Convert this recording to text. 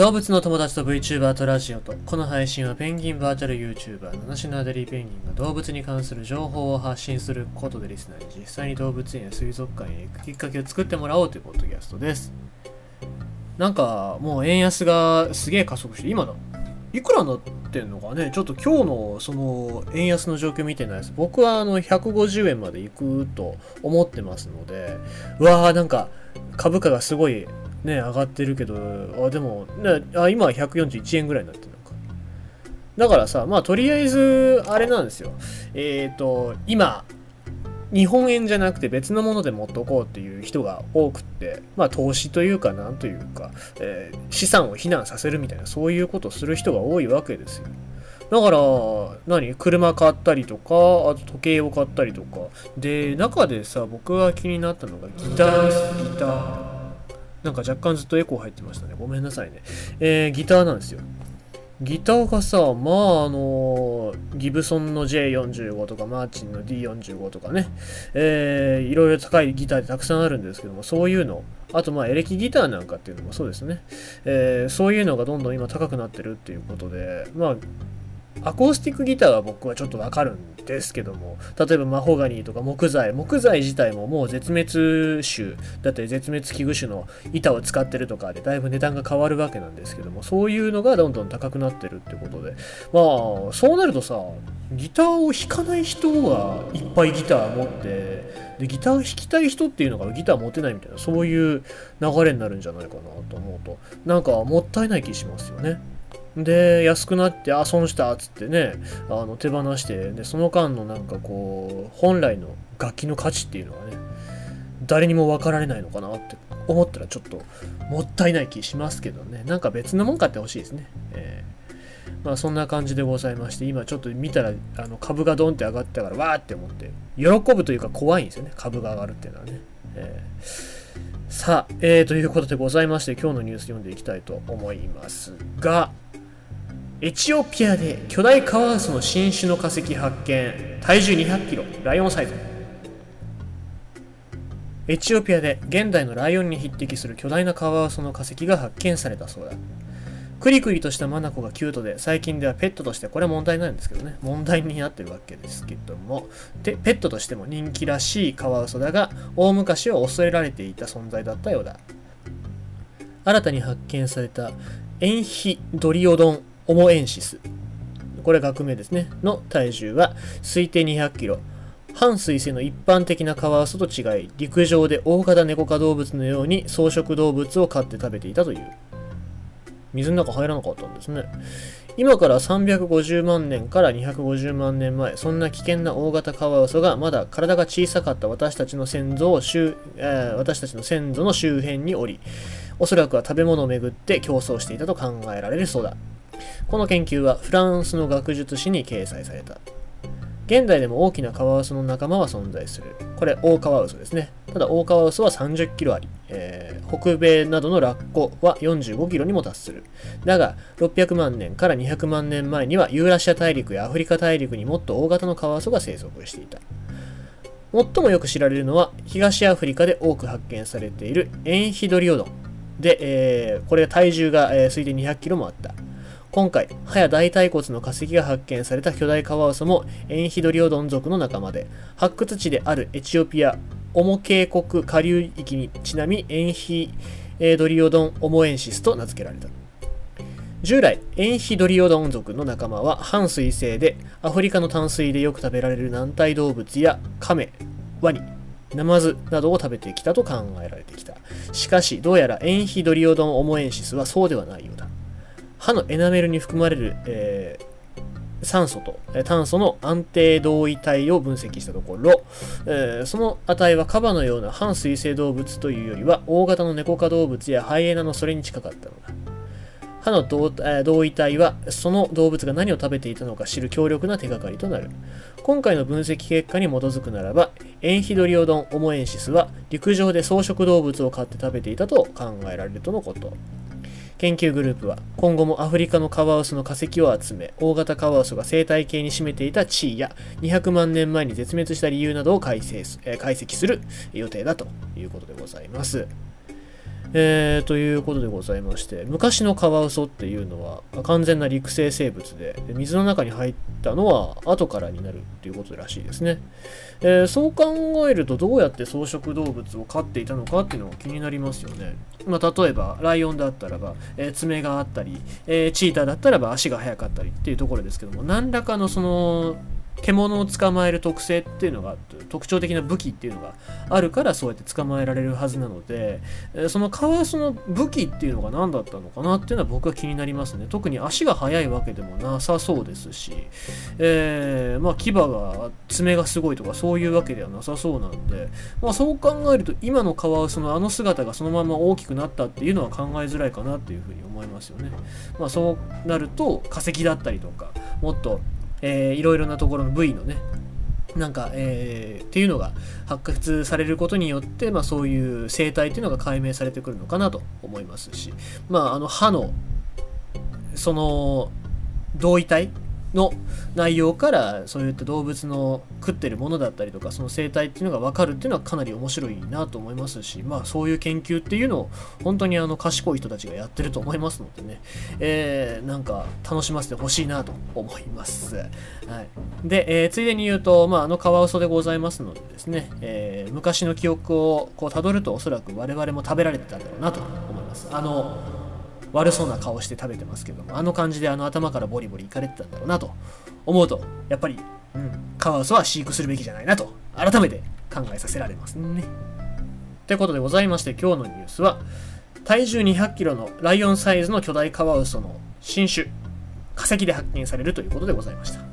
動物の友達と VTuber とラジオと。この配信はペンギンバーチャル YouTuber 七種のアデリーペンギンが動物に関する情報を発信することでリスナーに実際に動物園や水族館へ行くきっかけを作ってもらおうというポッドキャストです。なんかもう円安がすげえ加速して今のいくらになってんのかね？ちょっと今日のその円安の状況見てないです。僕はあの150円まで行くと思ってますのでうわーなんか株価がすごいね、上がってるけど、あ、でも、ね、あ今は141円ぐらいになってるのか。だからさ、まあ、とりあえず、あれなんですよ。えっ、ー、と、今、日本円じゃなくて別のもので持っとこうっていう人が多くって、まあ投資というかなんというか、えー、資産を避難させるみたいなそういうことをする人が多いわけですよ。だから、何？車買ったりとか、あと時計を買ったりとか。で、中でさ、僕が気になったのがギターです、ギター。なんか若干ずっとエコー入ってましたね。ごめんなさいね。えー、ギターなんですよ。ギターがさ、まあ、あのギブソンの J45 とか、マーチンの D45 とかね、えー、いろいろ高いギターでたくさんあるんですけども、そういうの、あとまあ、エレキギターなんかっていうのもそうですね、えー、そういうのがどんどん今高くなってるっていうことで、まあ、アコースティックギターは僕はちょっとわかるんですけども、例えばマホガニーとか木材、木材自体ももう絶滅種だったり絶滅危惧種の板を使ってるとかでだいぶ値段が変わるわけなんですけども、そういうのがどんどん高くなってるってことで、まあ、そうなるとさ、ギターを弾かない人がいっぱいギター持って、でギター弾きたい人っていうのがギター持てないみたいなそういう流れになるんじゃないかなと思うとなんかもったいない気しますよね。で、安くなって、あ、損したっつってね、あの手放して、で、その間のなんかこう、本来の楽器の価値っていうのはね、誰にも分かられないのかなって思ったらちょっともったいない気しますけどね、なんか別のもん買ってほしいですね。えー、まあそんな感じでございまして、今ちょっと見たらあの株がドンって上がったからわーって思って、喜ぶというか怖いんですよね、株が上がるっていうのはね。えーさあ、えー、ということでございまして、今日のニュース読んでいきたいと思いますが、エチオピアで巨大カワウソの新種の化石発見。体重2 0 0キロ。ライオンサイズ。エチオピアで現代のライオンに匹敵する巨大なカワウソの化石が発見されたそうだ。クリクリとしたマナコがキュートで最近ではペットとしてこれは問題ないんですけどね。問題になってるわけですけども。でペットとしても人気らしいカワウソだが大昔は恐れられていた存在だったようだ。新たに発見されたエンヒドリオドン。オモエンシス。これ学名ですね。の体重は推定200キロ。半水生の一般的なカワウソと違い、陸上で大型猫科動物のように草食動物を飼って食べていたという。水の中入らなかったんですね。今から350万年から250万年前、そんな危険な大型カワウソがまだ体が小さかった私たちの先祖を周、えー、私たちの先祖の周辺におり、おそらくは食べ物をめぐって競争していたと考えられるそうだ。この研究はフランスの学術誌に掲載された。現代でも大きなカワウソの仲間は存在する。これ、オオカワウソですね。ただ、オオカワウソは30キロあり、えー、北米などのラッコは45キロにも達する。だが、600万年から200万年前にはユーラシア大陸やアフリカ大陸にもっと大型のカワウソが生息していた。最もよく知られるのは、東アフリカで多く発見されているエンヒドリオドン。で、えー、これ体重が、えー、推定200キロもあった。今回、歯や大腿骨の化石が発見された巨大カワウソもエンヒドリオドン族の仲間で、発掘地であるエチオピア、オモ渓谷下流域にちなみエンヒドリオドンオモエンシスと名付けられた。従来、エンヒドリオドン族の仲間は半水生で、アフリカの淡水でよく食べられる軟体動物やカメ、ワニ、ナマズなどを食べてきたと考えられてきた。しかし、どうやらエンヒドリオドンオモエンシスはそうではないようだ。歯のエナメルに含まれる、えー、酸素とえ炭素の安定同位体を分析したところ、えー、その値はカバのような半水生動物というよりは大型のネコ科動物やハイエナのそれに近かったのだ。歯の同,、え、同位体はその動物が何を食べていたのか知る強力な手がかりとなる。今回の分析結果に基づくならば、エンヒドリオドンオモエンシスは陸上で草食動物を飼って食べていたと考えられるとのこと。研究グループは今後もアフリカのカワウソの化石を集め大型カワウソが生態系に占めていた地位や200万年前に絶滅した理由などを解析解析する予定だということでございます。えー、ということでございまして、昔のカワウソっていうのは完全な陸生生物で、水の中に入ったのは後からになるっていうことらしいですね。えー、そう考えるとどうやって草食動物を飼っていたのかっていうのが気になりますよね。まあ、例えば、ライオンだったらば、えー、爪があったり、え、チーターだったらば足が速かったりっていうところですけども、何らかのその、獣を捕まえる特性っていうのが特徴的な武器っていうのがあるからそうやって捕まえられるはずなので、そのカワウソの武器っていうのが何だったのかなっていうのは僕は気になりますね。特に足が速いわけでもなさそうですし、えー、まあ牙が爪がすごいとかそういうわけではなさそうなんで、まあ、そう考えると今のカワウソのあの姿がそのまま大きくなったっていうのは考えづらいかなっていうふうに思いますよね、まあ、そうなると化石だったりとかもっとえー、いろいろなところの部位のね、なんか、えー、っていうのが発掘されることによって、まあ、そういう生態っていうのが解明されてくるのかなと思いますし、まあ、あの歯のその同位体の内容からそういった動物の食ってるものだったりとかその生態っていうのが分かるっていうのはかなり面白いなと思いますしまあそういう研究っていうのを本当にあの賢い人たちがやってると思いますのでね、えー、なんか楽しませてほしいなと思います、はい、で、えー、ついでに言うと、まあ、あのカワウソでございますのでですね、えー、昔の記憶をこう辿るとおそらく我々も食べられてたんだろうなと思います。あの悪そうな顔して食べてますけどもあの感じであの頭からボリボリいかれてたんだろうなと思うとやっぱり、うん、カワウソは飼育するべきじゃないなと改めて考えさせられますね。ということでございまして今日のニュースは体重 200kg のライオンサイズの巨大カワウソの新種化石で発見されるということでございました。